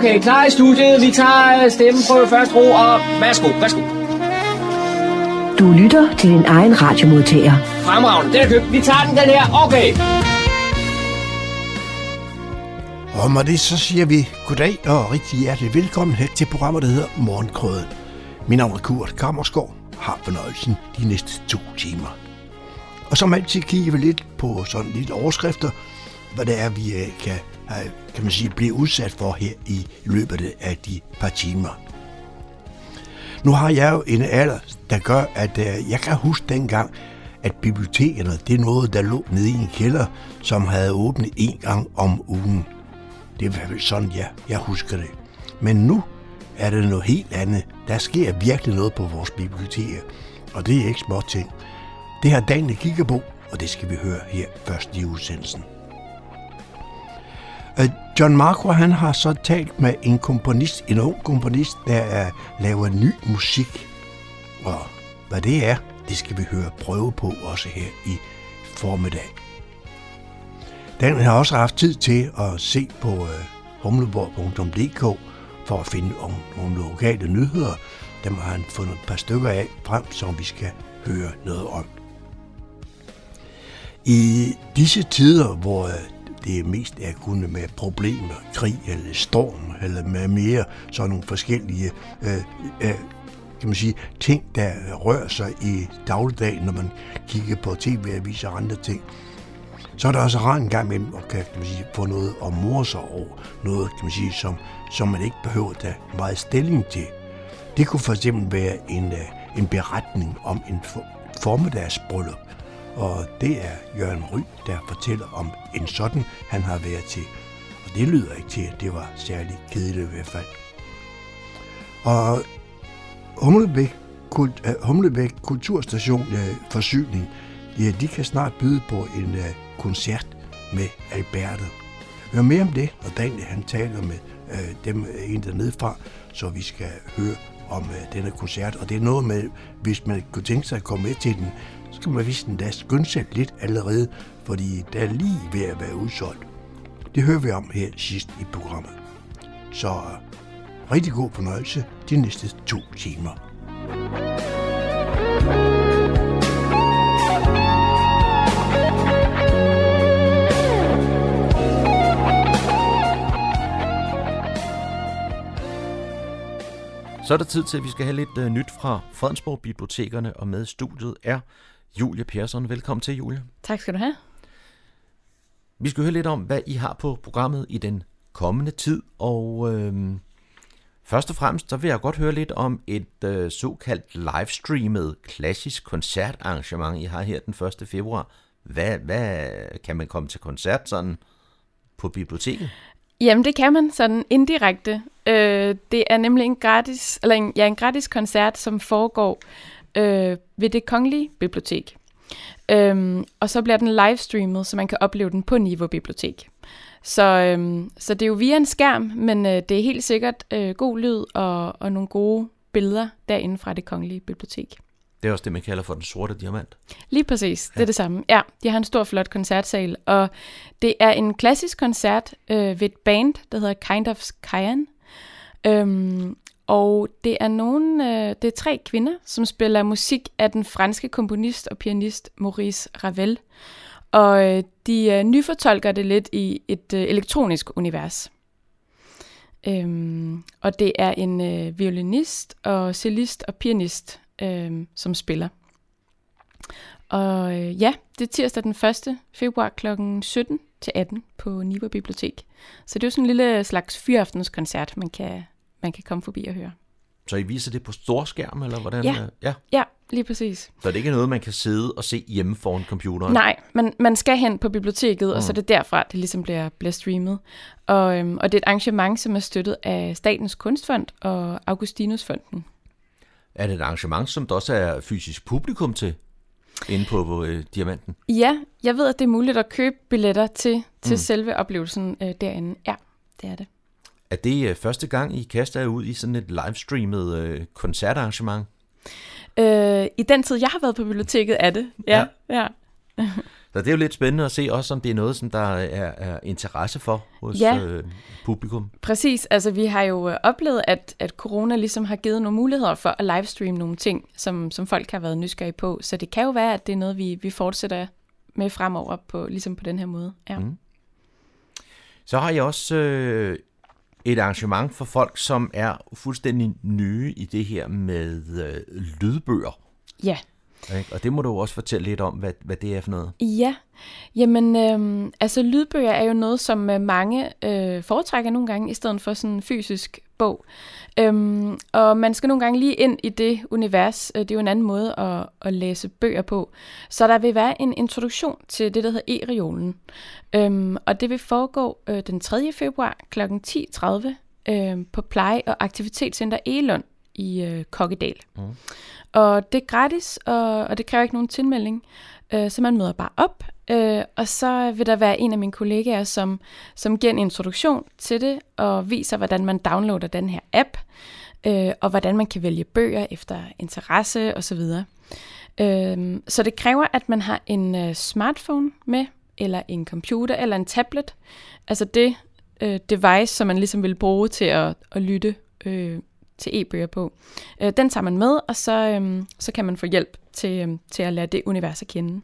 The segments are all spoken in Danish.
Okay, klar i studiet. Vi tager øh, stemmen på første ro, og værsgo, værsgo. Du lytter til din egen radiomodtager. Fremragende, den er købt. Vi tager den, den her. Okay. Og med det så siger vi goddag og rigtig hjertelig velkommen her til programmet, der hedder Morgenkrøden. Mit navn er Kurt Kammersgaard, har fornøjelsen de næste to timer. Og som altid kigger vi lidt på sådan lidt overskrifter, hvad det er, vi øh, kan, have, kan man sige, blive udsat for her i løbet af de par timer. Nu har jeg jo en alder, der gør, at øh, jeg kan huske dengang, at bibliotekerne, det er noget, der lå nede i en kælder, som havde åbnet en gang om ugen. Det er vel sådan, ja, jeg husker det. Men nu er det noget helt andet. Der sker virkelig noget på vores biblioteker, og det er ikke små ting. Det har Daniel kigger på, og det skal vi høre her først i udsendelsen. Øh, John Marco han har så talt med en komponist, en ung komponist, der er, laver ny musik. Og hvad det er, det skal vi høre prøve på også her i formiddag. Den har også haft tid til at se på øh, uh, humleborg.dk for at finde om nogle lokale nyheder. Dem har han fundet et par stykker af frem, som vi skal høre noget om. I disse tider, hvor øh, det det mest er kun med problemer, krig eller storm, eller med mere sådan nogle forskellige øh, øh, kan man sige, ting, der rører sig i dagligdagen, når man kigger på tv-aviser og andre ting, så er der også rart en gang imellem at kan, kan man sige, få noget at mor sig over. Noget, kan man sige, som, som man ikke behøver at tage meget stilling til. Det kunne for eksempel være en, øh, en beretning om en formiddagsbryllup. Og det er Jørgen Ry, der fortæller om en sådan, han har været til. Og det lyder ikke til, at det var særlig kedeligt i hvert fald. Og Humlebæk, Kult, uh, Humlebæk Kulturstation uh, Forsyning, ja, de kan snart byde på en uh, koncert med Alberte. Hør mere om det, og Daniel han taler med uh, dem en dernede fra, så vi skal høre om øh, denne koncert. Og det er noget med, hvis man kunne tænke sig at komme med til den, så skal man vise den da skynde sig lidt allerede, fordi der er lige ved at være udsolgt. Det hører vi om her sidst i programmet. Så øh, rigtig god fornøjelse de næste to timer. Så er der tid til, at vi skal have lidt uh, nyt fra Fredensborg Bibliotekerne, og med studiet er Julie Persson. Velkommen til, Julie. Tak skal du have. Vi skal høre lidt om, hvad I har på programmet i den kommende tid, og øh, først og fremmest, så vil jeg godt høre lidt om et øh, såkaldt livestreamet klassisk koncertarrangement, I har her den 1. februar. Hvad, hvad kan man komme til koncert sådan på biblioteket? Jamen, det kan man sådan indirekte. Øh, det er nemlig en gratis, eller en, ja, en gratis koncert, som foregår øh, ved det kongelige bibliotek. Øhm, og så bliver den livestreamet, så man kan opleve den på Niveau Bibliotek. Så, øhm, så det er jo via en skærm, men øh, det er helt sikkert øh, god lyd og, og nogle gode billeder derinde fra det kongelige bibliotek. Det er også det, man kalder for den sorte diamant. Lige præcis, det ja. er det samme. Ja, de har en stor, flot koncertsal, og det er en klassisk koncert øh, ved et band, der hedder Kind of Cayenne. Øhm, og det er nogle, øh, det er tre kvinder, som spiller musik af den franske komponist og pianist Maurice Ravel. Og øh, de øh, nyfortolker det lidt i et øh, elektronisk univers. Øhm, og det er en øh, violinist og cellist og pianist, øh, som spiller. Og øh, ja, det er tirsdag den 1. februar kl. 17 til 18 på Niva Bibliotek. Så det er jo sådan en lille slags fyraftens man kan, man kan komme forbi og høre. Så I viser det på storskærm, eller hvordan? Ja, ja. ja lige præcis. Så det er ikke noget, man kan sidde og se hjemme foran computeren? Nej, man, man skal hen på biblioteket, mm. og så er det derfra, det ligesom bliver, bliver streamet. Og, øhm, og det er et arrangement, som er støttet af Statens Kunstfond og Augustinusfonden. Er det et arrangement, som der også er fysisk publikum til? inde på, på øh, Diamanten? Ja, jeg ved, at det er muligt at købe billetter til, til mm. selve oplevelsen øh, derinde. Ja, det er det. Er det øh, første gang, I kaster jer ud i sådan et livestreamet øh, koncertarrangement? Øh, I den tid, jeg har været på biblioteket, er det. Ja, ja. ja. Så det er jo lidt spændende at se også, om det er noget, som der er, er interesse for hos Ja. øh, publikum. Præcis, altså vi har jo øh, oplevet, at, at corona ligesom har givet nogle muligheder for at livestreame nogle ting, som, som folk har været nysgerrige på. Så det kan jo være, at det er noget, vi, vi fortsætter med fremover på, ligesom på den her måde. Ja. Mm. Så har jeg også øh, et arrangement for folk, som er fuldstændig nye i det her med øh, lydbøger. ja. Ikke? Og det må du også fortælle lidt om, hvad, hvad det er for noget. Ja, jamen øhm, altså lydbøger er jo noget, som øh, mange øh, foretrækker nogle gange, i stedet for sådan en fysisk bog. Øhm, og man skal nogle gange lige ind i det univers. Øh, Det er jo en anden måde at, at læse bøger på. Så der vil være en introduktion til det, der hedder e-reolen. Øhm, og det vil foregå øh, den 3. februar kl. 10.30 øh, på Pleje- og Aktivitetscenter Elund i øh, Kokkedal. Mm. Og det er gratis, og, og det kræver ikke nogen tilmelding. Øh, så man møder bare op, øh, og så vil der være en af mine kollegaer, som, som giver en introduktion til det, og viser, hvordan man downloader den her app, øh, og hvordan man kan vælge bøger efter interesse osv. Øh, så det kræver, at man har en øh, smartphone med, eller en computer, eller en tablet. Altså det øh, device, som man ligesom vil bruge til at, at lytte øh, til e-bøger på. Øh, den tager man med, og så, øhm, så kan man få hjælp til, øhm, til at lære det univers at kende.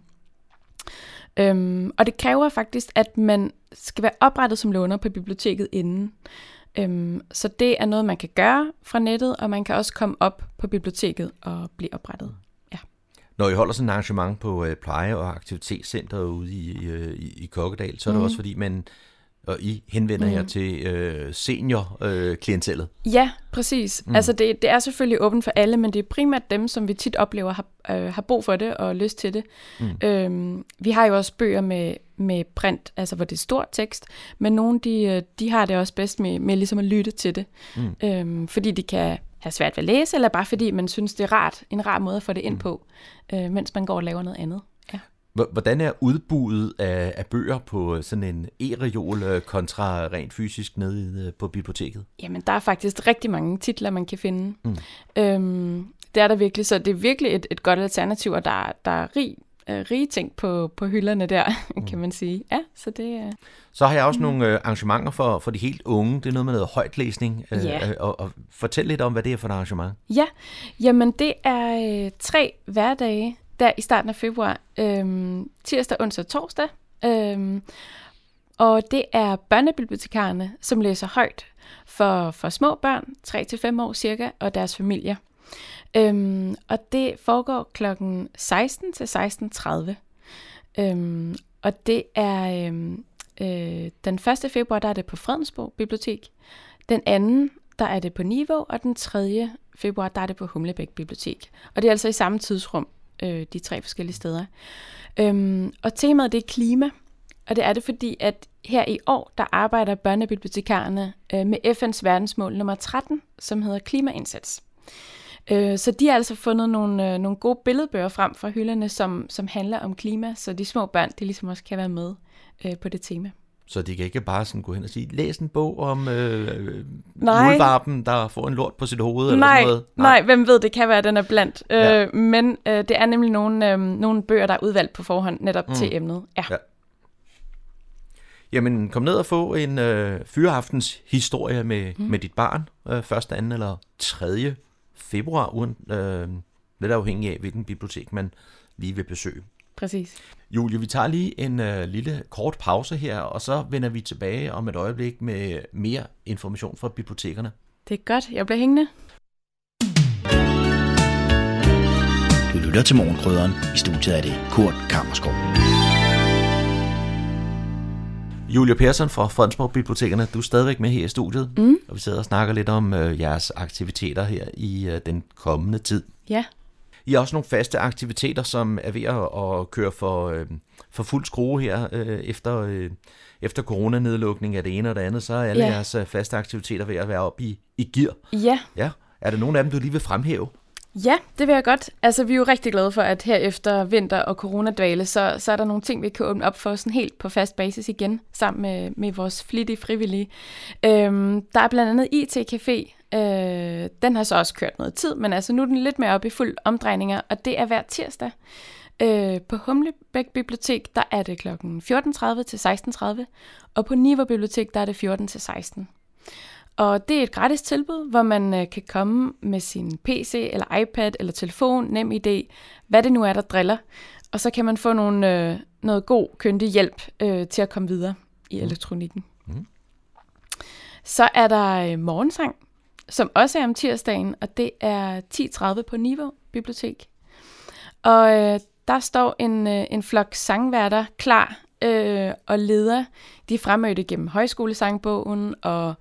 Øhm, og det kræver faktisk, at man skal være oprettet som låner på biblioteket inden. Øhm, så det er noget, man kan gøre fra nettet, og man kan også komme op på biblioteket og blive oprettet. Når I holder sådan et arrangement på øh, pleje- og aktivitetscenteret ude i, i, øh, i, i Kokkedal, så er det Mhm. også fordi, man og I henvender jer til øh, senior-klientellet. Ja, præcis. Mm. Altså det, det er selvfølgelig åbent for alle, men det er primært dem, som vi tit oplever har, øh, har brug for det og lyst til det. Mm. Øhm, vi har jo også bøger med, med print, altså hvor det er stor tekst, men nogle de, øh, de har det også bedst med, med ligesom at lytte til det. Mm. Øhm, fordi de kan have svært ved at læse, eller bare fordi man synes, det er rart, en rar måde at få det ind på, øh, mens man går og laver noget andet. Hvordan er udbuddet af, af bøger på sådan en e-reol øh, kontra rent fysisk nede øh, på biblioteket? Jamen, der er faktisk rigtig mange titler, man kan finde. Mm. Øhm, det er der virkelig, så det er virkelig et, et godt alternativ, og der, der er rig, øh, rige ting på, på hylderne der, mm. kan man sige. Ja, så det er... Så har jeg også mm. nogle øh, arrangementer for, for de helt unge. Det er noget med noget højtlæsning. Øh, øh, og, og fortæl lidt om, hvad det er for et arrangement. Ja, jamen det er øh, tre hverdage der i starten af februar. Øhm, tirsdag, onsdag og torsdag. Øhm, og det er børnebibliotekarerne, som læser højt for, for små børn, 3-5 år cirka, og deres familier. Øhm, og det foregår klokken 16 til 16.30. Øhm, og det er øhm, øh, den 1. februar, der er det på Fredensborg Bibliotek. Den anden, der er det på Niveau, og den 3. februar, der er det på Humlebæk Bibliotek. Og det er altså i samme tidsrum, øh, de tre forskellige steder. Øhm, og temaet det er klima, og det er det fordi, at her i år, der arbejder børnebibliotekarerne øh, med FN's verdensmål nummer 13, som hedder klimaindsats. Øh, så de har altså fundet nogle, øh, nogle gode billedbøger frem fra hylderne, som, som handler om klima, så de små børn, de ligesom også kan være med øh, på det tema. Så de kan ikke bare sådan gå hen og sige, læs en bog om øh, Nej. muldvarpen, der får en lort på sit hoved, eller Nej, sådan noget. nej, hvem ved, det kan være, at den er blandt. Ja. Øh, men øh, det er nemlig nogle, øh, nogle bøger, der er udvalgt på forhånd netop mm. til emnet. Ja. Ja. Jamen, kom ned og få en øh, fyreaftens historie med, mm. med dit barn. Øh, 1., 2. eller 3. februar, uden, øh, lidt afhængig af, hvilken bibliotek man lige vil besøge. Præcis. Julie, vi tager lige en øh, lille kort pause her, og så vender vi tilbage om et øjeblik med mere information fra bibliotekerne. Det er godt. Jeg bliver hængende. Du lytter til Morgenkrydderen. I studiet er det Kurt Kammerskov. Julia Persson fra Fredensborg Bibliotekerne, du er stadigvæk med her i studiet, mm. og vi sidder og snakker lidt om øh, jeres aktiviteter her i øh, den kommende tid. Ja. I har også nogle faste aktiviteter, som er ved at, at køre for, øh, for fuld skrue her øh, efter, øh, efter coronanedlukning af det ene og det andet, så er alle Ja. jeres øh, faste aktiviteter ved at være oppe i, i gear. Ja. Ja. Er der nogen af dem, du lige vil fremhæve? Ja, det vil jeg godt. Altså, vi er jo rigtig glade for, at her efter vinter og coronadvale, så, så er der nogle ting, vi kan åbne op for sådan helt på fast basis igen, sammen med, med vores flittige frivillige. Øhm, der er blandt andet IT-café. Øh, den har så også kørt noget tid, men altså nu er den lidt mere oppe i fuld omdrejninger, og det er hver tirsdag Øh, på Humlebæk Bibliotek, der er det kl. 14.30 til 16.30, og på Niver Bibliotek, der er det 14 til 16. Og det er et gratis tilbud, hvor man øh, kan komme med sin PC eller iPad eller telefon, nem idé, hvad det nu er, der driller. Og så kan man få nogle, øh, noget god, kyndig hjælp øh, til at komme videre i elektronikken. Mm. Så er der øh, morgensang, som også er om tirsdagen, og det er 10.30 på Niveau Bibliotek. Og øh, der står en, øh, en flok sangværter klar øh, og leder de fremmødte gennem højskolesangbogen og,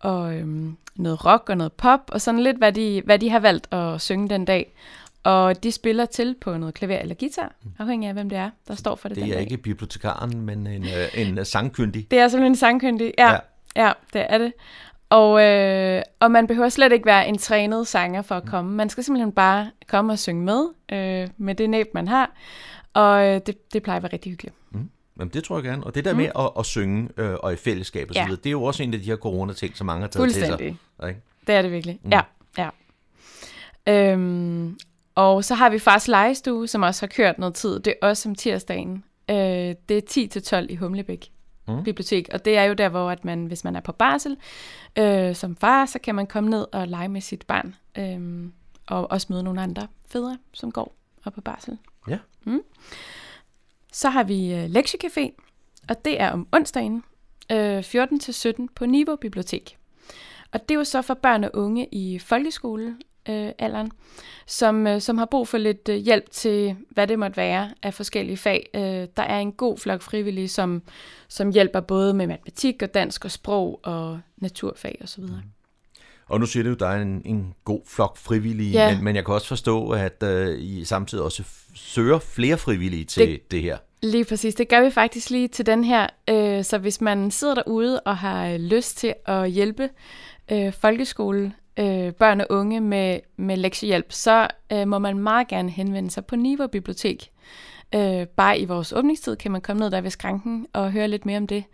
og øhm, noget rock og noget pop, og sådan lidt, hvad de, hvad de har valgt at synge den dag. Og de spiller til på noget klaver eller guitar, afhængig af, hvem det er, der står for det Det er dag. ikke bibliotekaren, men en, øh, en sangkyndig. Det er simpelthen en sangkyndig. Ja. ja. ja det er det. Og, øh, og man behøver slet ikke være en trænet sanger for at komme. Man skal simpelthen bare komme og synge med, øh, med det næb, man har. Og øh, det, det plejer at være rigtig hyggeligt. Jamen, det tror jeg gerne. Og det der med at, at synge øh, og i fællesskab og så Ja. videre, det er jo også en af de her corona-ting, som mange har taget til sig. Ikke? Det er det virkelig. Mm. Ja, ja. Øhm, og så har vi Fars Legestue, som også har kørt noget tid. Det er også om tirsdagen. Øh, det er 10-12 i Humlebæk mm. Bibliotek. Og det er jo der, hvor at man, hvis man er på barsel øh, som far, så kan man komme ned og lege med sit barn. Øh, og også møde nogle andre fædre, som går op på barsel. Ja. Så har vi øh, lektiecafé, og det er om onsdagen øh, 14-17 på Niveau Bibliotek. Og det er jo så for børn og unge i folkeskolealderen, øh, alderen, som, øh, som har brug for lidt øh, hjælp til, hvad det måtte være af forskellige fag. Øh, der er en god flok frivillige, som, som hjælper både med matematik og dansk og sprog og naturfag osv. Mm. Og nu siger du, at der er en, en god flok frivillige, Ja. men, men jeg kan også forstå, at øh, I samtidig også søger flere frivillige til det, Det- det her. Lige præcis. Det gør vi faktisk lige til den her. Øh, så hvis man sidder derude og har øh, lyst til at hjælpe øh, folkeskole, øh, børn og unge med, med lektiehjælp, så øh, må man meget gerne henvende sig på Niveau Bibliotek. Øh, bare i vores åbningstid kan man komme ned der ved skranken og høre lidt mere om det.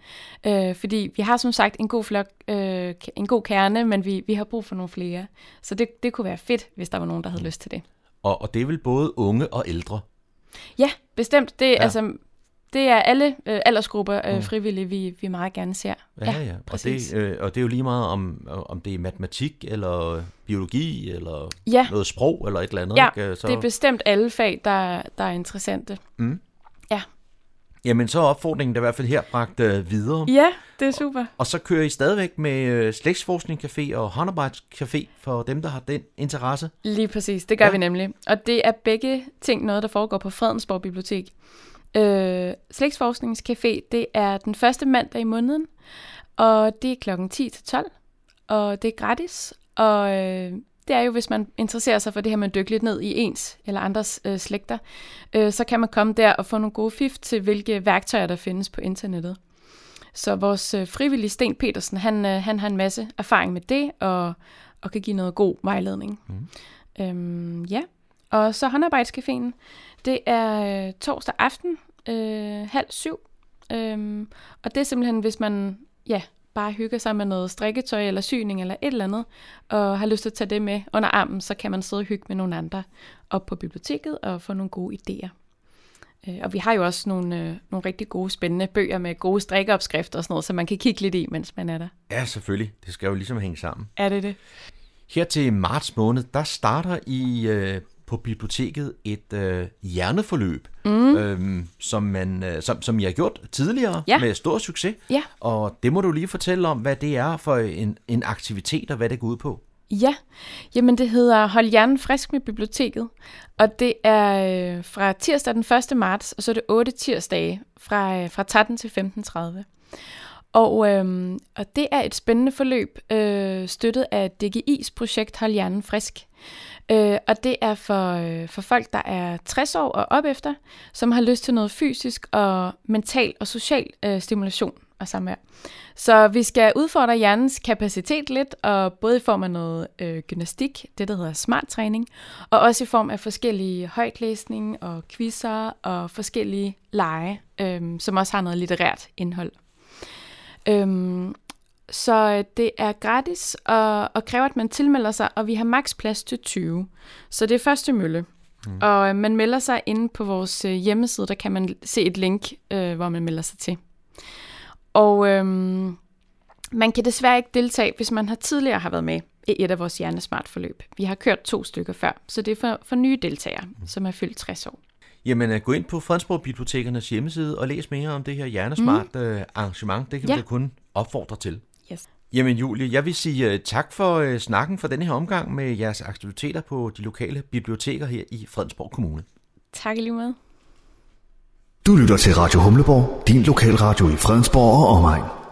Øh, fordi vi har som sagt en god flok, øh, en god kerne, men vi, vi har brug for nogle flere. Så det, det kunne være fedt, hvis der var nogen, der havde lyst til det. Og, og det er vel både unge og ældre. Ja, bestemt. Det, ja. altså, det er alle øh, aldersgrupper øh, frivillige, vi, vi meget gerne ser. Ja, ja. ja. Og, præcis. det, øh, og det er jo lige meget, om, om det er matematik, eller biologi, eller Ja. noget sprog, eller et eller andet. Ja, ikke? Så, det er bestemt alle fag, der, der er interessante. Jamen, så er opfordringen da i hvert fald her bragt øh, videre. Ja, det er super. Og så kører I stadigvæk med øh, Slægtsforskning Café og Håndarbejdscafé for dem, der har den interesse. Lige præcis, det gør Ja. ja. vi nemlig. Og det er begge ting noget, der foregår på Fredensborg Bibliotek. Øh, Slægtsforskningscafé, det er den første mandag i måneden, og det er klokken 10 til 12, og det er gratis. Og øh, det er jo, hvis man interesserer sig for det her med at dykke lidt ned i ens eller andres øh, slægter, øh, så kan man komme der og få nogle gode fif til, hvilke værktøjer, der findes på internettet. Så vores øh, frivillige Sten Petersen, han, øh, han har en masse erfaring med det, og, og kan give noget god vejledning. Mm. Øhm, ja, og så håndarbejdscaféen, det er øh, torsdag aften, øh, halv syv. Øhm, og det er simpelthen, hvis man ja, bare hygger sig med noget strikketøj eller syning eller et eller andet, og har lyst til at tage det med under armen, så kan man sidde og hygge med nogle andre op på biblioteket og få nogle gode idéer. Øh, Og vi har jo også nogle, øh, nogle rigtig gode, spændende bøger med gode strikkeopskrifter og sådan noget, så man kan kigge lidt i, mens man er der. Ja, selvfølgelig. Det skal jo ligesom hænge sammen. Er det det? Her til marts måned, der starter I øh, på biblioteket et øh, hjerneforløb, mm. øhm, som, man, øh, som, som I har gjort tidligere Ja. med stor succes. Ja. Og det må du lige fortælle om, hvad det er for en, en aktivitet, og hvad det går ud på. Ja, jamen det hedder Hold hjernen frisk med biblioteket, og det er øh, fra tirsdag den 1. marts, og så er det 8 tirsdage fra, øh, fra 13 til 15.30. Og, øhm, og det er et spændende forløb, øh, støttet af DGI's projekt Hold hjernen frisk. Øh, og det er for, øh, for folk, der er 60 år og op efter, som har lyst til noget fysisk og mental og social øh, stimulation og samvær. Så vi skal udfordre hjernens kapacitet lidt, og både i form af noget øh, gymnastik, det der hedder smart træning, og også i form af forskellige højtlæsning og quizzer og forskellige lege, øh, som også har noget litterært indhold. Øhm, så øh, det er gratis og, og kræver, at man tilmelder sig, og vi har maks plads til 20. Så det er første mølle. Mm. Og øh, man melder sig inde på vores øh, hjemmeside, der kan man se et link, øh, hvor man melder sig til. Og øh, man kan desværre ikke deltage, hvis man har tidligere har været med i et af vores hjernesmart forløb. Vi har kørt to stykker før, så det er for, for nye deltagere, mm. som er fyldt 60 år. Jamen, gå ind på Fredensborg Bibliotekernes hjemmeside og læs mere om det her hjernesmart mm. arrangement. Det kan ja. vi kun opfordre til. Yes. Jamen Julie, jeg vil sige uh, tak for uh, snakken for denne her omgang med jeres aktiviteter på de lokale biblioteker her i Fredensborg Kommune. Tak lige med. Du lytter til Radio Humleborg, din lokalradio i Fredensborg og omegn.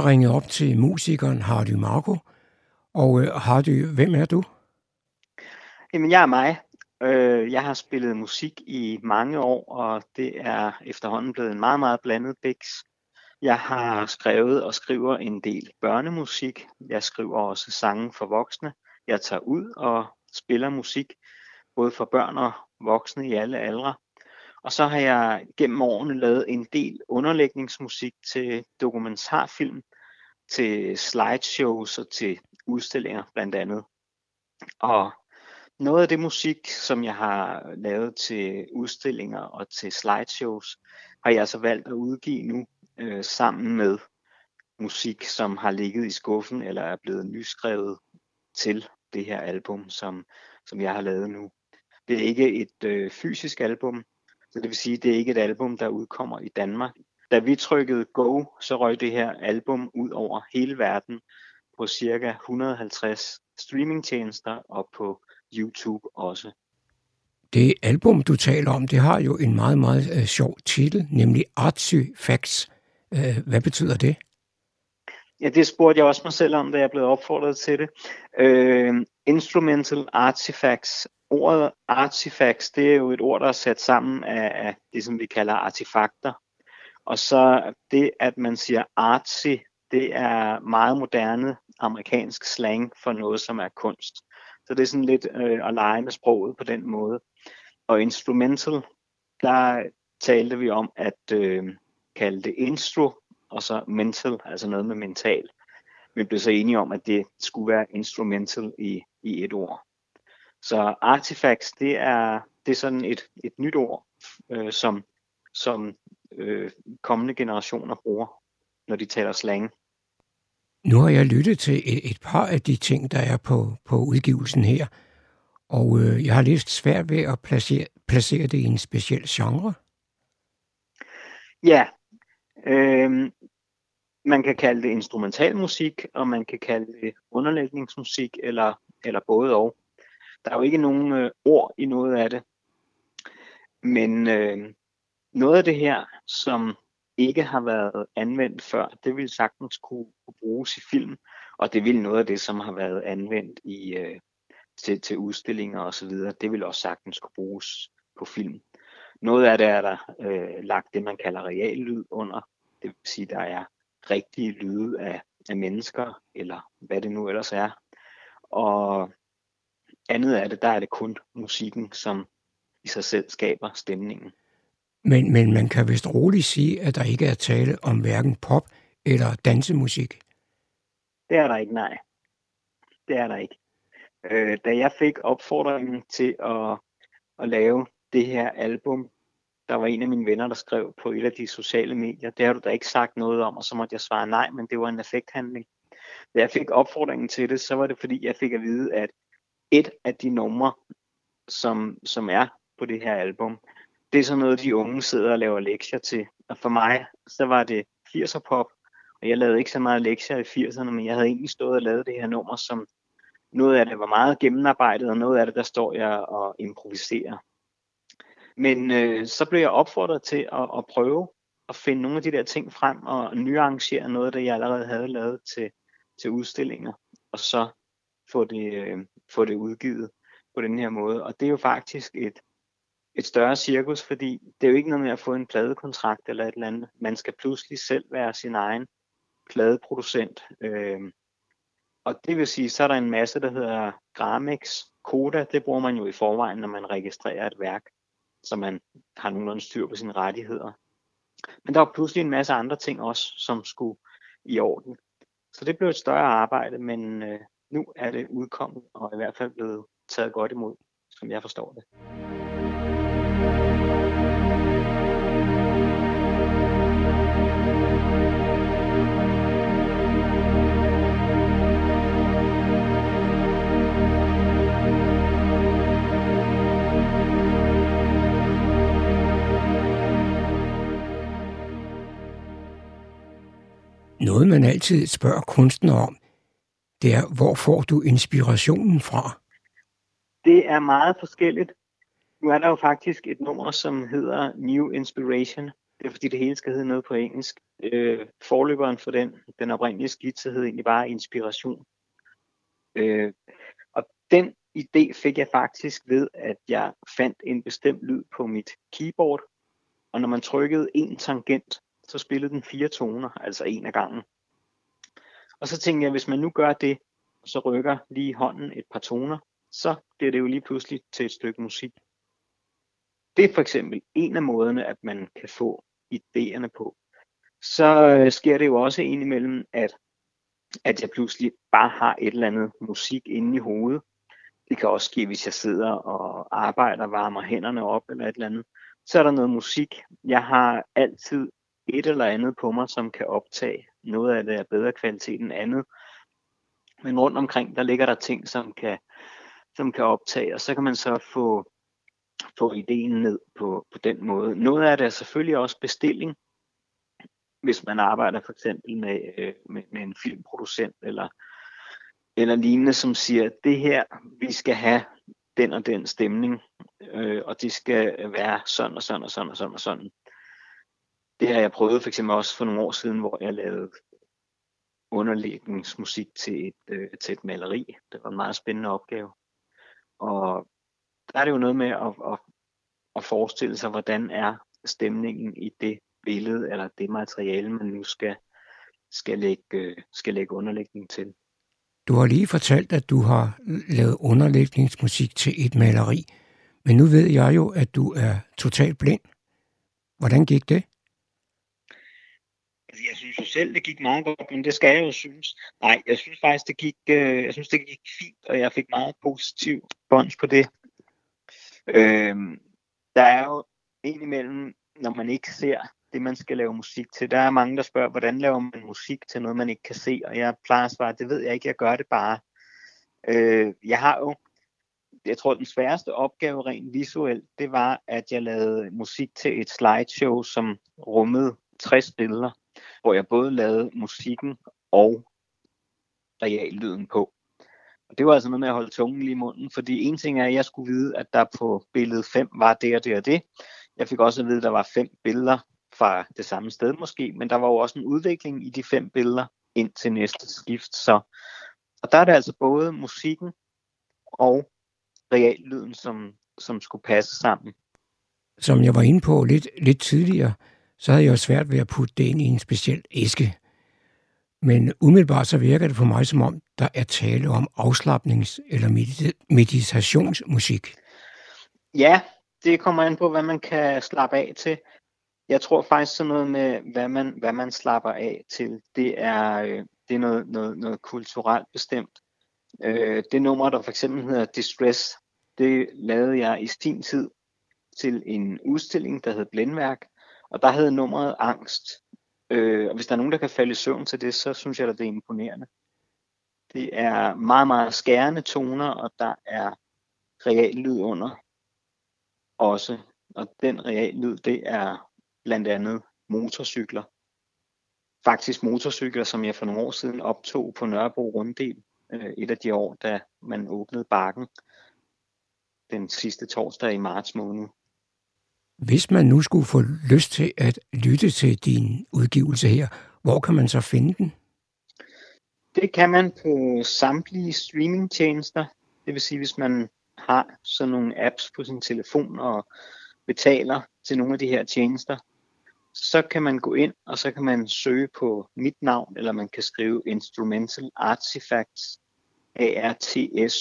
Har ringet op til musikeren Hardy Marco. Og øh, Hardy, hvem er du? Jamen, jeg er mig. Øh, jeg har spillet musik i mange år, og det er efterhånden blevet en meget, meget blandet biks. Jeg har skrevet og skriver en del børnemusik. Jeg skriver også sange for voksne. Jeg tager ud og spiller musik, både for børn og voksne i alle aldre. Og så har jeg gennem årene lavet en del underlægningsmusik til dokumentarfilm, til slideshows og til udstillinger blandt andet. Og noget af det musik, som jeg har lavet til udstillinger og til slideshows, har jeg så valgt at udgive nu øh, sammen med musik, som har ligget i skuffen eller er blevet nyskrevet til det her album, som, som jeg har lavet nu. Det er ikke et øh, fysisk album, så det vil sige, at det er ikke et album, der udkommer i Danmark. Da vi trykkede Go, så røg det her album ud over hele verden på cirka 150 streamingtjenester og på YouTube også. Det album, du taler om, det har jo en meget, meget øh, sjov titel, nemlig Artsy Facts. Øh, hvad betyder det? Ja, det spurgte jeg også mig selv om, da jeg blev opfordret til det. Øh, instrumental Artifacts ordet artifacts, det er jo et ord, der er sat sammen af, af det, som vi kalder artefakter. Og så det, at man siger artsy, det er meget moderne amerikansk slang for noget, som er kunst. Så det er sådan lidt øh, at lege med sproget på den måde. Og instrumental, der talte vi om at øh, kalde det instru, og så mental, altså noget med mental. Vi blev så enige om, at det skulle være instrumental i, i et ord. Så artifacts, det er, det er sådan et, et nyt ord, øh, som, som øh, kommende generationer bruger, når de taler slang. Nu har jeg lyttet til et, et par af de ting, der er på, på udgivelsen her, og øh, jeg har lidt svært ved at placere, placere det i en speciel genre. Ja, øh, man kan kalde det instrumentalmusik, og man kan kalde det underlægningsmusik, eller, eller både og. Der er jo ikke nogen øh, ord i noget af det. Men øh, noget af det her, som ikke har været anvendt før, det vil sagtens kunne, kunne bruges i film, og det vil noget af det, som har været anvendt i øh, til, til udstillinger osv., det vil også sagtens kunne bruges på film. Noget af det er der øh, lagt det, man kalder reallyd under. Det vil sige, der er rigtige lyde af, af mennesker, eller hvad det nu ellers er. Og andet af det, der er det kun musikken, som i sig selv skaber stemningen. Men, men man kan vist roligt sige, at der ikke er tale om hverken pop eller dansemusik. Det er der ikke, nej. Det er der ikke. Øh, da jeg fik opfordringen til at, at lave det her album, der var en af mine venner, der skrev på et af de sociale medier, det har du da ikke sagt noget om, og så måtte jeg svare nej, men det var en effekthandling. Da jeg fik opfordringen til det, så var det fordi, jeg fik at vide, at et af de numre, som, som er på det her album, det er sådan noget, de unge sidder og laver lektier til. Og for mig, så var det 80'er pop, og jeg lavede ikke så meget lektier i 80'erne, men jeg havde egentlig stået og lavet det her nummer, som noget af det var meget gennemarbejdet, og noget af det, der står jeg og improviserer. Men øh, så blev jeg opfordret til at, at prøve at finde nogle af de der ting frem og nyarrangere noget, der jeg allerede havde lavet til, til udstillinger, og så få det, øh, få det udgivet på den her måde. Og det er jo faktisk et, et større cirkus, fordi det er jo ikke noget med at få en pladekontrakt eller et eller andet. Man skal pludselig selv være sin egen pladeproducent. Øh, og det vil sige, så er der en masse, der hedder Gramex, Koda, det bruger man jo i forvejen, når man registrerer et værk, så man har nogenlunde styr på sine rettigheder. Men der var pludselig en masse andre ting også, som skulle i orden. Så det blev et større arbejde, men øh, nu er det udkommet, og i hvert fald blevet taget godt imod, som jeg forstår det. Noget, man altid spørger kunstnere om, det er, hvor får du inspirationen fra? Det er meget forskelligt. Nu er der jo faktisk et nummer, som hedder New Inspiration. Det er fordi, det hele skal hedde noget på engelsk. Øh, forløberen for den, den oprindelige skitse, hed egentlig bare Inspiration. Øh, og den idé fik jeg faktisk ved, at jeg fandt en bestemt lyd på mit keyboard. Og når man trykkede en tangent, så spillede den fire toner, altså en af gangen. Og så tænkte jeg, hvis man nu gør det, så rykker lige hånden et par toner, så bliver det jo lige pludselig til et stykke musik. Det er for eksempel en af måderne, at man kan få idéerne på. Så øh, sker det jo også indimellem, at, at jeg pludselig bare har et eller andet musik inde i hovedet. Det kan også ske, hvis jeg sidder og arbejder, varmer hænderne op eller et eller andet. Så er der noget musik. Jeg har altid et eller andet på mig, som kan optage. Noget af det er bedre kvalitet end andet. Men rundt omkring, der ligger der ting, som kan, som kan optage, og så kan man så få, få ideen ned på, på den måde. Noget af det er selvfølgelig også bestilling, hvis man arbejder for eksempel med, øh, med, med en filmproducent eller, eller lignende, som siger, det her, vi skal have den og den stemning, øh, og det skal være sådan og sådan og sådan og sådan og sådan. Det har jeg prøvet for eksempel også for nogle år siden, hvor jeg lavede underlægningsmusik til et, øh, til et maleri. Det var en meget spændende opgave. Og der er det jo noget med at, at, at forestille sig, hvordan er stemningen i det billede eller det materiale, man nu skal, skal, lægge, øh, skal lægge underlægning til. Du har lige fortalt, at du har lavet underlægningsmusik til et maleri. Men nu ved jeg jo, at du er totalt blind. Hvordan gik det? Altså, jeg synes jo selv, det gik meget godt, men det skal jeg jo synes. Nej, jeg synes faktisk, det gik, øh, jeg synes, det gik fint, og jeg fik meget positiv bonds på det. Øh, der er jo indimellem, når man ikke ser det, man skal lave musik til, der er mange, der spørger, hvordan laver man musik til noget, man ikke kan se, og jeg plejer at svare, det ved jeg ikke, jeg gør det bare. Øh, jeg har jo, jeg tror, den sværeste opgave rent visuelt, det var, at jeg lavede musik til et slideshow, som rummede 60 billeder hvor jeg både lavede musikken og reallyden på. Og det var altså noget med at holde tungen lige i munden, fordi en ting er, at jeg skulle vide, at der på billede 5 var det og det og det. Jeg fik også at vide, at der var fem billeder fra det samme sted måske, men der var jo også en udvikling i de fem billeder ind til næste skift. Så, og der er det altså både musikken og reallyden, som, som skulle passe sammen. Som jeg var inde på lidt, lidt tidligere, så havde jeg jo svært ved at putte det ind i en speciel æske. Men umiddelbart så virker det for mig som om, der er tale om afslappnings- eller meditationsmusik. Ja, det kommer an på, hvad man kan slappe af til. Jeg tror faktisk sådan noget med, hvad man, hvad man slapper af til, det er, øh, det er noget, noget, noget kulturelt bestemt. Øh, det nummer, der for eksempel hedder Distress, det lavede jeg i sin tid til en udstilling, der hed Blændværk, og der havde nummeret angst. Øh, og hvis der er nogen, der kan falde i søvn til det, så synes jeg, at det er imponerende. Det er meget, meget skærende toner, og der er real lyd under også. Og den reallyd, det er blandt andet motorcykler. Faktisk motorcykler, som jeg for nogle år siden optog på Nørrebro Runddel. Øh, et af de år, da man åbnede bakken den sidste torsdag i marts måned. Hvis man nu skulle få lyst til at lytte til din udgivelse her, hvor kan man så finde den? Det kan man på samtlige streamingtjenester. Det vil sige, hvis man har sådan nogle apps på sin telefon og betaler til nogle af de her tjenester, så kan man gå ind, og så kan man søge på mit navn, eller man kan skrive Instrumental Artifacts, A-R-T-S-Y-F-A-C-T-S,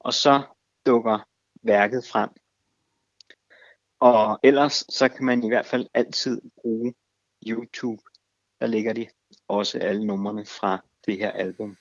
og så dukker værket frem. Og ellers så kan man i hvert fald altid bruge YouTube. Der ligger de også alle numrene fra det her album.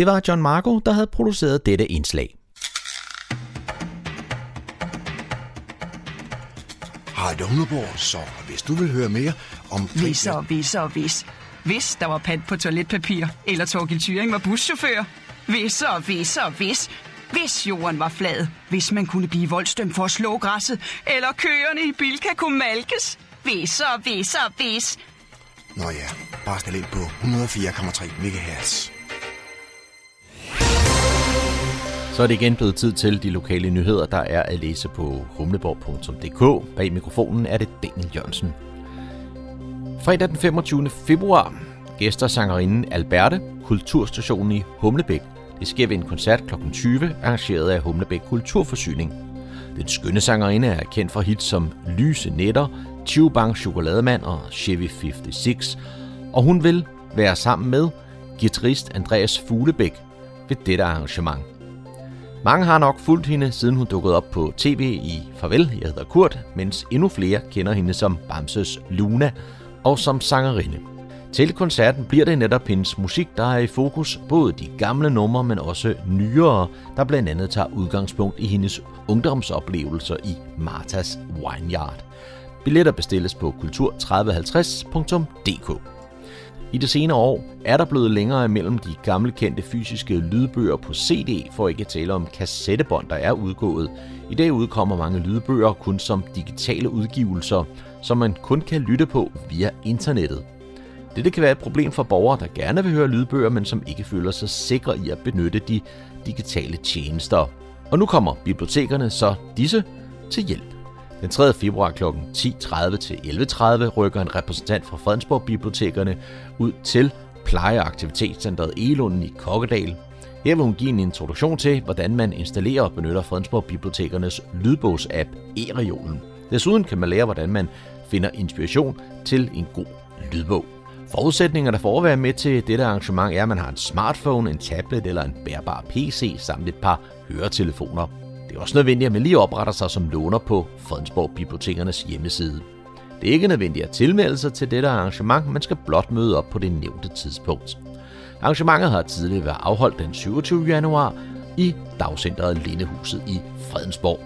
Det var John Marco, der havde produceret dette indslag. Hej, Humleborg, så hvis du vil høre mere om... Hvis og hvis og hvis. Hvis der var pant på toiletpapir, eller Torgild Thyring var buschauffør. Hvis og hvis og hvis. Hvis jorden var flad, hvis man kunne blive voldstømt for at slå græsset, eller køerne i Bilka kunne malkes. Hvis og hvis og hvis. Nå ja, bare stil ind på 104,3 MHz. Så er det igen blevet tid til de lokale nyheder, der er at læse på humleborg.dk. Bag mikrofonen er det Daniel Jørgensen. Fredag den 25. februar gæster sangerinden Alberte, Kulturstationen i Humlebæk. Det sker ved en koncert kl. 20, arrangeret af Humlebæk Kulturforsyning. Den skønne sangerinde er kendt for hits som Lyse Netter, Chewbang Chokolademand og Chevy 56, og hun vil være sammen med guitarist Andreas Fuglebæk ved dette arrangement. Mange har nok fulgt hende, siden hun dukkede op på tv i Farvel, jeg hedder Kurt, mens endnu flere kender hende som Bamses Luna og som sangerinde. Til koncerten bliver det netop hendes musik, der er i fokus, både de gamle numre, men også nyere, der blandt andet tager udgangspunkt i hendes ungdomsoplevelser i Martas Vineyard. Billetter bestilles på kultur3050.dk. I det senere år er der blevet længere imellem de gamle kendte fysiske lydbøger på CD, for ikke at tale om kassettebånd, der er udgået. I dag udkommer mange lydbøger kun som digitale udgivelser, som man kun kan lytte på via internettet. Dette kan være et problem for borgere, der gerne vil høre lydbøger, men som ikke føler sig sikre i at benytte de digitale tjenester. Og nu kommer bibliotekerne så disse til hjælp. Den 3. februar kl. 10.30 til 11.30 rykker en repræsentant fra Fredensborg Bibliotekerne ud til pleje- og aktivitetscentret Elunden i Kokkedal. Her vil hun give en introduktion til, hvordan man installerer og benytter Fredensborg Bibliotekernes lydbogsapp E-regionen. Desuden kan man lære, hvordan man finder inspiration til en god lydbog. Forudsætningerne for at være med til dette arrangement er, at man har en smartphone, en tablet eller en bærbar PC samt et par høretelefoner. Det er også nødvendigt, at man lige opretter sig som låner på Fredensborg Bibliotekernes hjemmeside. Det er ikke nødvendigt at tilmelde sig til dette arrangement, man skal blot møde op på det nævnte tidspunkt. Arrangementet har tidligere været afholdt den 27. januar i dagcenteret Lindehuset i Fredensborg.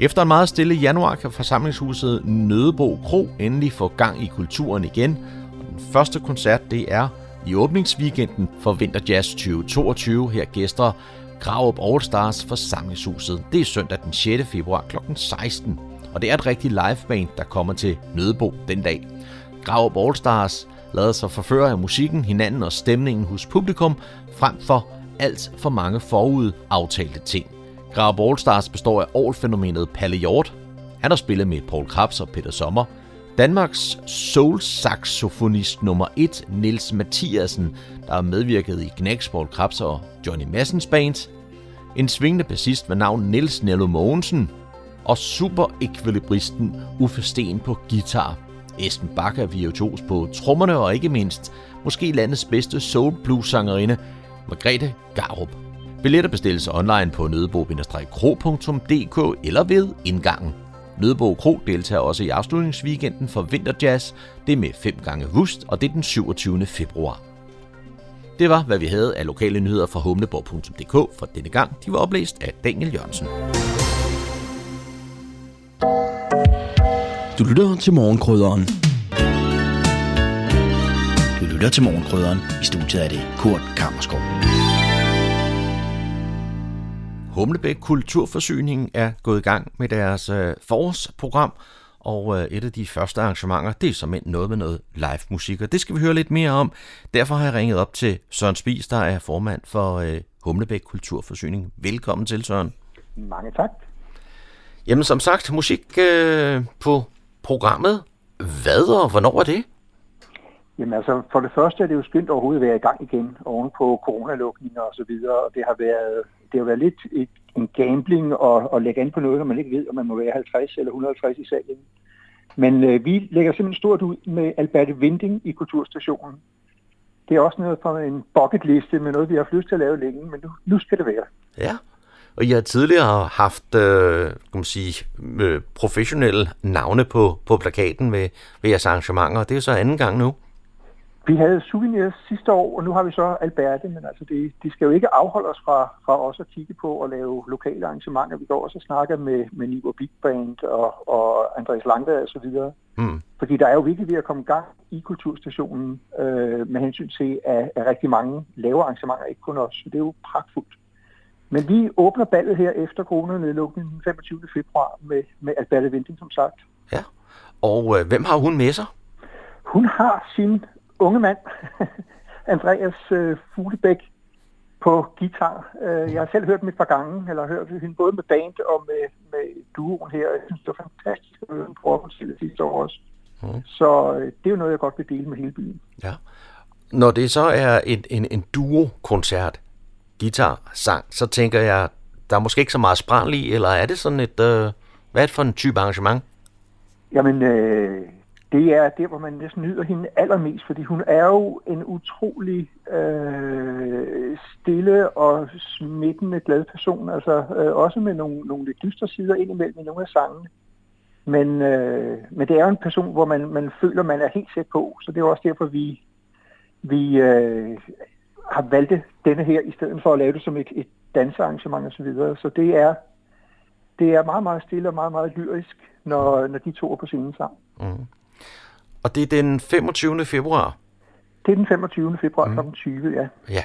Efter en meget stille januar kan forsamlingshuset Nødebo Kro endelig få gang i kulturen igen. Og den første koncert det er i åbningsweekenden for Vinterjazz 2022. Her gæster Graup All Stars forsamlingshuset. Det er søndag den 6. februar kl. 16. Og det er et rigtigt liveband, der kommer til Nødebo den dag. Graup All Stars lader sig forføre af musikken, hinanden og stemningen hos publikum, frem for alt for mange forud aftalte ting. Grab Allstars består af All-fænomenet Palle Hjort. Han har spillet med Paul Krabs og Peter Sommer. Danmarks soul-saxofonist nummer 1, Nils Mathiasen, der har medvirket i Knæksborg Krabs og Johnny Massens band. En svingende bassist med navn Nils Nello Mogensen. Og super ekvilibristen Uffe Sten på guitar. Esben Bakker virtuos på trommerne og ikke mindst måske landets bedste soul blues sangerinde Margrethe Garup. Billetter bestilles online på nødebo-kro.dk eller ved indgangen. Nødbo Kro deltager også i afslutningsweekenden for Vinterjazz. Det er med 5 gange Vust, og det er den 27. februar. Det var, hvad vi havde af lokale nyheder fra humleborg.dk for denne gang. De var oplæst af Daniel Jørgensen. Du lytter til morgenkrydderen. Du lytter til morgenkrydderen. I studiet er det Kurt Kammerskov. Humlebæk Kulturforsyning er gået i gang med deres øh, forårsprogram, og øh, et af de første arrangementer, det er som noget med noget live musik, og det skal vi høre lidt mere om. Derfor har jeg ringet op til Søren Spis, der er formand for øh, Humlebæk Kulturforsyning. Velkommen til, Søren. Mange tak. Jamen som sagt, musik øh, på programmet. Hvad og hvornår er det? Jamen altså, for det første er det jo skyndt overhovedet at være i gang igen oven på coronalukninger og så videre, og det har været, det har været lidt et, en gambling at, at lægge an på noget, når man ikke ved, om man må være 50 eller 150 i salen. Men øh, vi lægger simpelthen stort ud med Alberte Vinding i Kulturstationen. Det er også noget fra en bucketliste med noget, vi har haft lyst til at lave længe, men nu, nu skal det være. Ja, og I har tidligere haft øh, kan man sige, øh, professionelle navne på, på plakaten ved, ved jeres arrangementer, og det er så anden gang nu. Vi havde souvenirs sidste år, og nu har vi så Alberte, men altså det, de skal jo ikke afholde os fra, fra os at kigge på at lave lokale arrangementer. Vi går også og snakker med, med Nivo Big Band og, og Andreas Langberg og så videre. Mm. Fordi der er jo virkelig ved at komme i gang i kulturstationen øh, med hensyn til, at, at rigtig mange laver arrangementer, ikke kun os. Så det er jo pragtfuldt. Men vi åbner ballet her efter coronanedlukningen den 25. februar med, med Alberte Vinding, som sagt. Ja, og øh, hvem har hun med sig? Hun har sin unge mand, Andreas øh, Fuglebæk, på guitar. Øh, jeg har selv hørt dem et par gange, eller hørt hende både med band og med, med duoen her. Jeg synes, det var fantastisk at høre dem på sidste år også. Mm. Så øh, det er jo noget, jeg godt vil dele med hele byen. Ja. Når det så er en, en, en duo-koncert, guitar-sang, så tænker jeg, der er måske ikke så meget spræl i, eller er det sådan et, øh, hvad er det for en type arrangement? Jamen, øh, det er der, hvor man næsten nyder hende allermest, fordi hun er jo en utrolig øh, stille og smittende glad person, altså øh, også med nogle, nogle lidt dystre sider indimellem i nogle af sangene. Men, øh, men det er jo en person, hvor man, man føler, man er helt sæt på, så det er også derfor, vi, vi øh, har valgt denne her, i stedet for at lave det som et, et dansearrangement osv. Så, videre. så det er, det er meget, meget stille og meget, meget lyrisk, når, når de to er på scenen sammen. Mm. Og det er den 25. februar? Det er den 25. februar mm. kl. 20, ja. Ja.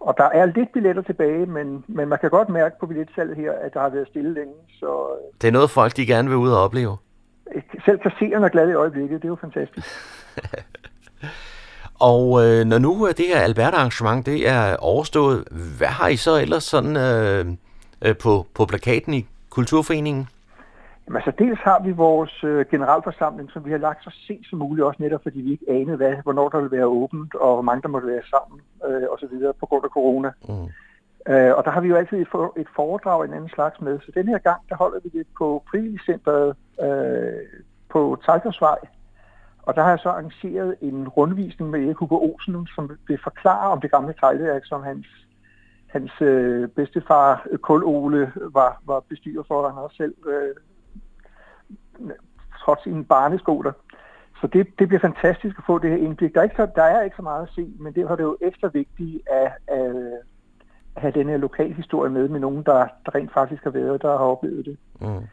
Og der er lidt billetter tilbage, men, men man kan godt mærke på billetsalget her, at der har været stille længe. Så det er noget, folk de gerne vil ud og opleve? Selv kassererne er glade i øjeblikket. Det er jo fantastisk. og øh, når nu det her Albert-arrangement det er overstået, hvad har I så ellers sådan øh, øh, på, på plakaten, I Kulturforeningen? Jamen, altså, dels har vi vores øh, generalforsamling, som vi har lagt så sent som muligt, også netop fordi vi ikke anede, hvad, hvornår der ville være åbent, og hvor mange der måtte være sammen, øh, osv. på grund af corona. Mm. Øh, og der har vi jo altid et, for, et foredrag en anden slags med. Så den her gang, der holder vi det på frivilligcenteret øh, på Tejkersvej. Og der har jeg så arrangeret en rundvisning med Erik Hugo Olsen, som vil forklare om det gamle teglværk, som hans, hans øh, bedstefar Kul Ole var, var bestyrer for, og han også selv øh, trods sine barneskoler. Så det, det bliver fantastisk at få det her indblik. Der er, ikke så, der er ikke så meget at se, men det er det jo ekstra vigtigt at, at, at have den her lokalhistorie med, med nogen, der, der rent faktisk har været der og har oplevet det. Mm.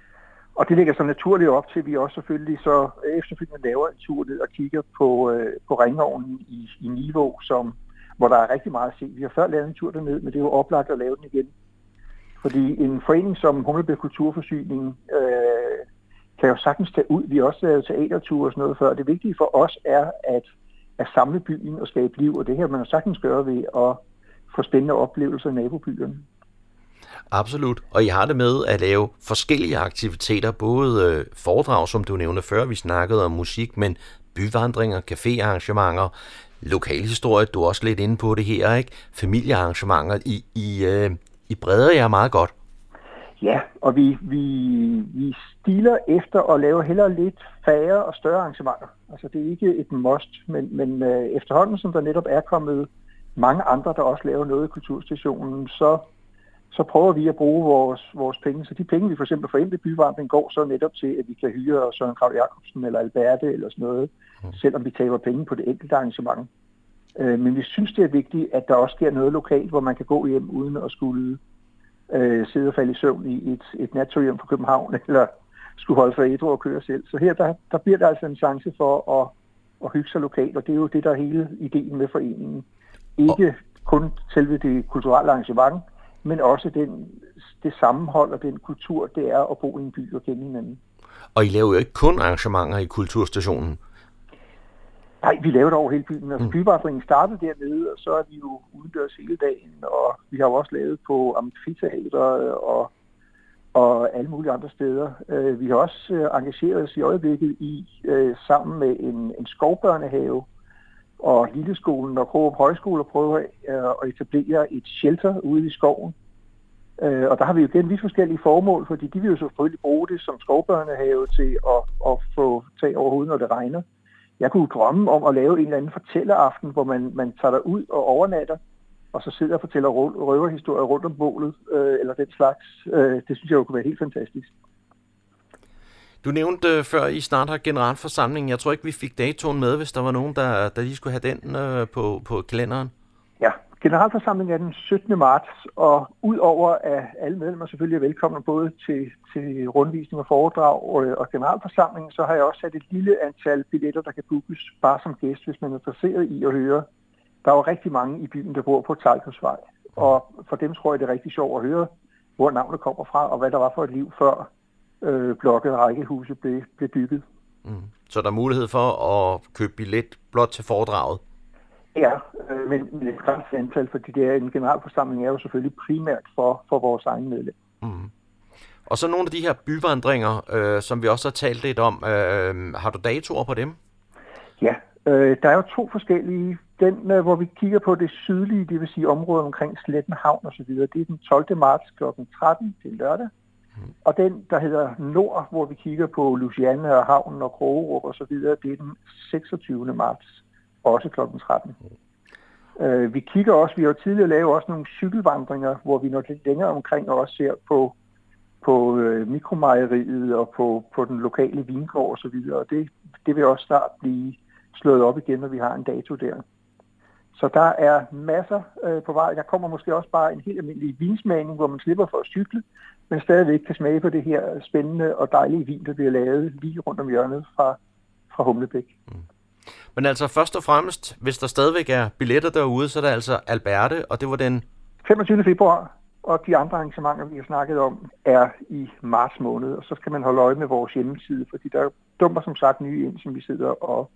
Og det ligger så naturligt op til, at vi også selvfølgelig så efterfølgende laver en tur ned og kigger på, øh, på ringovnen i, i Niveau, som, hvor der er rigtig meget at se. Vi har før lavet en tur derned, men det er jo oplagt at lave den igen. Fordi en forening som Humlebæk Kulturforsyning øh, kan jo sagtens tage ud. Vi har også lavet teaterture og sådan noget før. Det vigtige for os er at, at samle byen og skabe liv, og det her man har sagtens gøre ved at få spændende oplevelser i nabobyerne. Absolut. Og I har det med at lave forskellige aktiviteter, både øh, foredrag, som du nævnte før, vi snakkede om musik, men byvandringer, caféarrangementer, lokalhistorie, du er også lidt inde på det her, ikke? Familiearrangementer. I, I, øh, I breder jer meget godt. Ja, og vi, vi, vi stiler efter at lave heller lidt færre og større arrangementer. Altså det er ikke et must, men, men øh, efterhånden som der netop er kommet mange andre, der også laver noget i kulturstationen, så, så prøver vi at bruge vores, vores penge. Så de penge, vi for eksempel får ind i byvandring, går så netop til, at vi kan hyre Søren Krav Jacobsen eller Alberte eller sådan noget, mm. selvom vi taber penge på det enkelte arrangement. Øh, men vi synes, det er vigtigt, at der også sker noget lokalt, hvor man kan gå hjem uden at skulle øh, sidde og falde i søvn i et, et nattog hjem fra København, eller skulle holde sig ædru og køre selv. Så her der, der bliver der altså en chance for at, at hygge sig lokalt, og det er jo det, der er hele ideen med foreningen. Ikke kun selve det kulturelle arrangement, men også den, det sammenhold og den kultur, det er at bo i en by og kende hinanden. Og I laver jo ikke kun arrangementer i kulturstationen. Nej, vi laver det over hele byen. Altså, mm. Byvandringen startede dernede, og så er vi jo udendørs hele dagen, og vi har jo også lavet på amfiteater og, og alle mulige andre steder. Uh, vi har også uh, engageret os i øjeblikket i, sammen med en, en skovbørnehave og Lilleskolen og Krogerup Højskole, at prøve uh, at etablere et shelter ude i skoven. Og der har vi jo igen vidt forskellige formål, fordi de vil jo selvfølgelig bruge det som skovbørnehave til at, at få tag over hovedet, når det regner jeg kunne drømme om at lave en eller anden fortælleraften, hvor man, man tager der ud og overnatter, og så sidder og fortæller røverhistorier rundt om bålet, øh, eller den slags. Øh, det synes jeg jo kunne være helt fantastisk. Du nævnte øh, før, I snart har generalforsamlingen. Jeg tror ikke, vi fik datoen med, hvis der var nogen, der, der lige skulle have den øh, på, på kalenderen. Ja, generalforsamlingen er den 17. marts, og udover at alle medlemmer selvfølgelig er velkomne både til, til rundvisning og foredrag og, og generalforsamlingen, så har jeg også sat et lille antal billetter, der kan bookes bare som gæst, hvis man er interesseret i at høre. Der er jo rigtig mange i byen, der bor på Talkosvej, og for dem tror jeg, det er rigtig sjovt at høre, hvor navnet kommer fra, og hvad der var for et liv før øh, blokket rækkehuse blev, blev bygget. Mm. Så der er mulighed for at købe billet blot til foredraget? Ja, øh, men, men et begrænset antal, fordi det er en generalforsamling er jo selvfølgelig primært for, for vores egen medlem. Mm. Og så nogle af de her byvandringer, øh, som vi også har talt lidt om. Øh, har du datoer på dem? Ja, øh, der er jo to forskellige. Den, øh, hvor vi kigger på det sydlige, det vil sige området omkring Sletten Havn osv., det er den 12. marts kl. 13 til lørdag. Mm. Og den, der hedder Nord, hvor vi kigger på Luciana og Havnen og Krogerup osv., det er den 26. marts også kl. 13. Øh, vi kigger også, vi har jo tidligere lavet også nogle cykelvandringer, hvor vi når lidt længere omkring og også ser på, på øh, mikromejeriet og på, på den lokale vingård og så videre. Og det, det vil også snart blive slået op igen, når vi har en dato der. Så der er masser øh, på vej. Der kommer måske også bare en helt almindelig vinsmagning, hvor man slipper for at cykle, men stadigvæk kan smage på det her spændende og dejlige vin, der bliver lavet lige rundt om hjørnet fra, fra Humlebæk. Mm. Men altså først og fremmest, hvis der stadigvæk er billetter derude, så er der altså Alberte, og det var den... 25. februar, og de andre arrangementer, vi har snakket om, er i marts måned, og så skal man holde øje med vores hjemmeside, fordi der dumper som sagt nye ind, som vi sidder og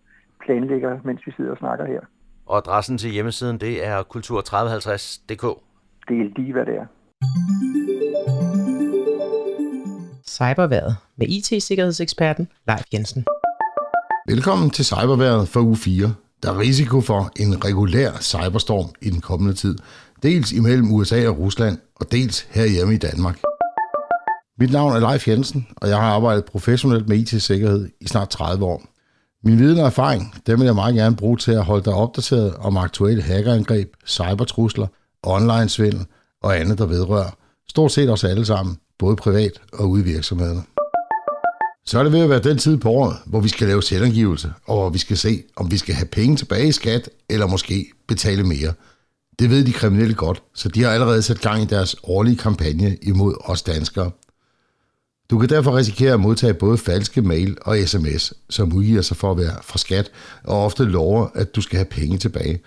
planlægger, mens vi sidder og snakker her. Og adressen til hjemmesiden, det er kultur3050.dk. Det er lige, hvad det er. Cyberværet med IT-sikkerhedseksperten Leif Jensen. Velkommen til Cyberværet for uge 4. Der er risiko for en regulær cyberstorm i den kommende tid. Dels imellem USA og Rusland, og dels herhjemme i Danmark. Mit navn er Leif Jensen, og jeg har arbejdet professionelt med IT-sikkerhed i snart 30 år. Min viden og erfaring, dem vil jeg meget gerne bruge til at holde dig opdateret om aktuelle hackerangreb, cybertrusler, online-svindel og andet, der vedrører stort set os alle sammen, både privat og ude i virksomhederne. Så er det ved at være den tid på året, hvor vi skal lave selvangivelse, og hvor vi skal se, om vi skal have penge tilbage i skat, eller måske betale mere. Det ved de kriminelle godt, så de har allerede sat gang i deres årlige kampagne imod os danskere. Du kan derfor risikere at modtage både falske mail og sms, som udgiver sig for at være fra skat, og ofte lover, at du skal have penge tilbage.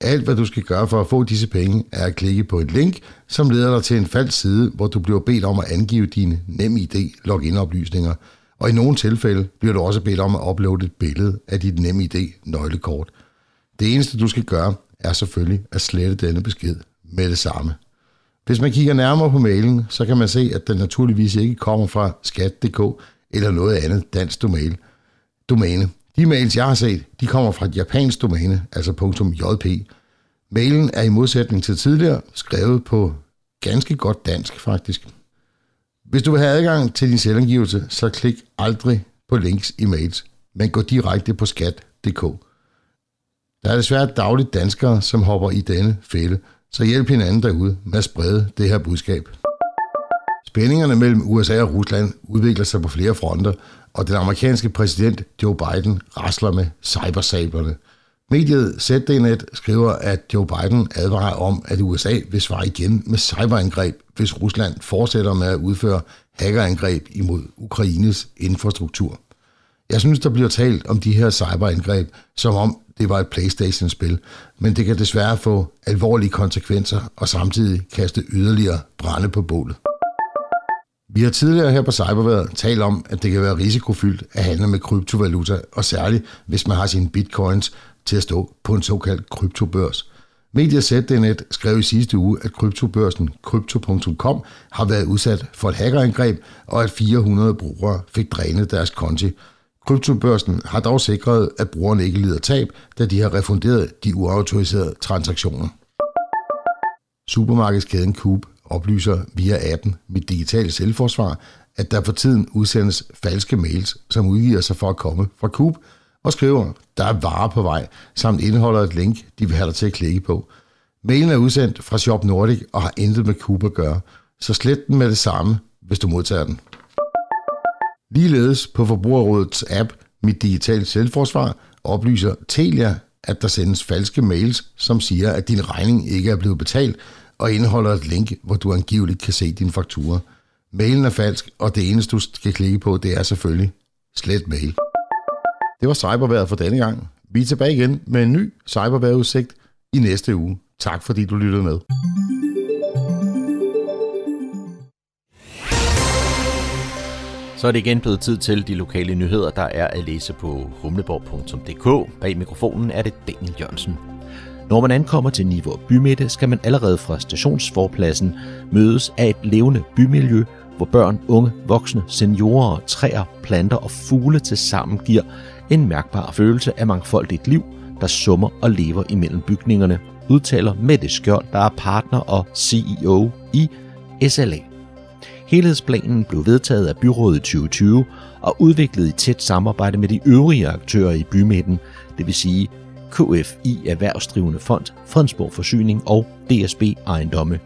Alt, hvad du skal gøre for at få disse penge, er at klikke på et link, som leder dig til en falsk side, hvor du bliver bedt om at angive dine NemID login-oplysninger, og i nogle tilfælde bliver du også bedt om at uploade et billede af dit nemme idé nøglekort. Det eneste, du skal gøre, er selvfølgelig at slette denne besked med det samme. Hvis man kigger nærmere på mailen, så kan man se, at den naturligvis ikke kommer fra skat.dk eller noget andet dansk domæne. domæne. De mails, jeg har set, de kommer fra et japansk domæne, altså .jp. Mailen er i modsætning til tidligere skrevet på ganske godt dansk faktisk. Hvis du vil have adgang til din selvangivelse, så klik aldrig på links i mails, men gå direkte på skat.dk. Der er desværre dagligt danskere, som hopper i denne fælde, så hjælp hinanden derude med at sprede det her budskab. Spændingerne mellem USA og Rusland udvikler sig på flere fronter, og den amerikanske præsident Joe Biden rasler med cybersablerne. Mediet ZDNet skriver, at Joe Biden advarer om, at USA vil svare igen med cyberangreb, hvis Rusland fortsætter med at udføre hackerangreb imod Ukraines infrastruktur. Jeg synes, der bliver talt om de her cyberangreb, som om det var et PlayStation-spil, men det kan desværre få alvorlige konsekvenser og samtidig kaste yderligere brænde på bålet. Vi har tidligere her på Cyberværet talt om, at det kan være risikofyldt at handle med kryptovaluta, og særligt hvis man har sine bitcoins til at stå på en såkaldt kryptobørs. Mediet ZDNet skrev i sidste uge, at kryptobørsen Crypto.com har været udsat for et hackerangreb, og at 400 brugere fik drænet deres konti. Kryptobørsen har dog sikret, at brugerne ikke lider tab, da de har refunderet de uautoriserede transaktioner. Supermarkedskæden Coop oplyser via appen Mit Digitale Selvforsvar, at der for tiden udsendes falske mails, som udgiver sig for at komme fra Coop, og skriver, der er varer på vej, samt indeholder et link, de vil have dig til at klikke på. Mailen er udsendt fra Shop Nordic og har intet med Coop at gøre, så slet den med det samme, hvis du modtager den. Ligeledes på Forbrugerrådets app Mit Digitale Selvforsvar oplyser Telia, at der sendes falske mails, som siger, at din regning ikke er blevet betalt, og indeholder et link, hvor du angiveligt kan se din faktura. Mailen er falsk, og det eneste, du skal klikke på, det er selvfølgelig slet mail. Det var cyberværet for denne gang. Vi er tilbage igen med en ny cyberværetudsigt i næste uge. Tak fordi du lyttede med. Så er det igen blevet tid til de lokale nyheder, der er at læse på humleborg.dk. Bag mikrofonen er det Daniel Jørgensen. Når man ankommer til Nivå Bymidte, skal man allerede fra stationsforpladsen mødes af et levende bymiljø, hvor børn, unge, voksne, seniorer, træer, planter og fugle til sammen giver en mærkbar følelse af mangfoldigt liv, der summer og lever imellem bygningerne, udtaler Mette Skjold, der er partner og CEO i SLA. Helhedsplanen blev vedtaget af byrådet i 2020 og udviklet i tæt samarbejde med de øvrige aktører i bymidten, det vil sige KFI Erhvervsdrivende Fond, Fredensborg Forsyning og DSB Ejendomme.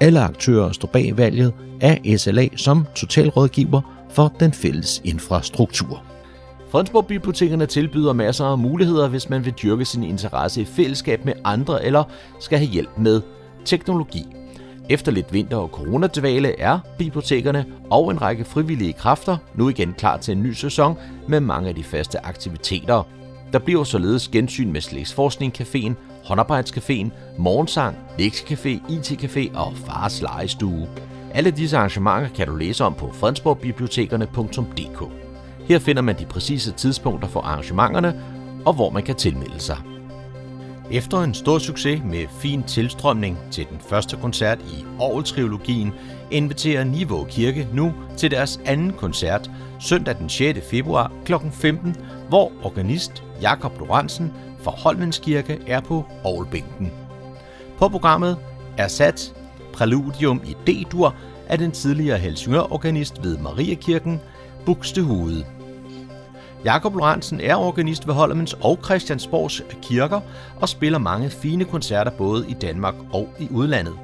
Alle aktører står bag valget af SLA som totalrådgiver for den fælles infrastruktur. Fredensborg Bibliotekerne tilbyder masser af muligheder, hvis man vil dyrke sin interesse i fællesskab med andre eller skal have hjælp med teknologi. Efter lidt vinter- og coronadvale er bibliotekerne og en række frivillige kræfter nu igen klar til en ny sæson med mange af de faste aktiviteter. Der bliver således gensyn med Slægsforskning Caféen, Håndarbejdscaféen, Morgensang, Lektiecafé, IT-café og Fars Legestue. Alle disse arrangementer kan du læse om på fredensborgbibliotekerne.dk. Her finder man de præcise tidspunkter for arrangementerne og hvor man kan tilmelde sig. Efter en stor succes med fin tilstrømning til den første koncert i Aarhus-trilogien, inviterer Niveau Kirke nu til deres anden koncert søndag den 6. februar kl. 15, hvor organist Jakob Lorentzen fra Holmens Kirke er på Aarhusbænken. På programmet er sat Præludium i D-dur af den tidligere Helsingør-organist ved Mariekirken, Buxtehude. Jakob Lorentzen er organist ved Holmens og Christiansborgs kirker og spiller mange fine koncerter både i Danmark og i udlandet.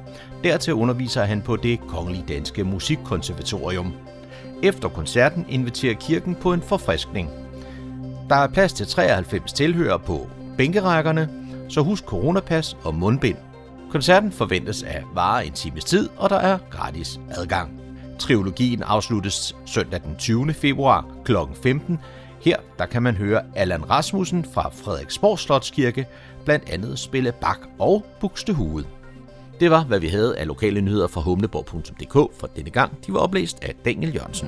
Dertil underviser han på det Kongelige Danske Musikkonservatorium. Efter koncerten inviterer kirken på en forfriskning. Der er plads til 93 tilhører på bænkerækkerne, så husk coronapas og mundbind. Koncerten forventes at vare en times tid, og der er gratis adgang. Triologien afsluttes søndag den 20. februar kl. 15. Her der kan man høre Allan Rasmussen fra Frederiksborg Slotskirke blandt andet spille Bak og Buxtehude. Det var, hvad vi havde af lokale nyheder fra humleborg.dk for denne gang. De var oplæst af Daniel Jørgensen.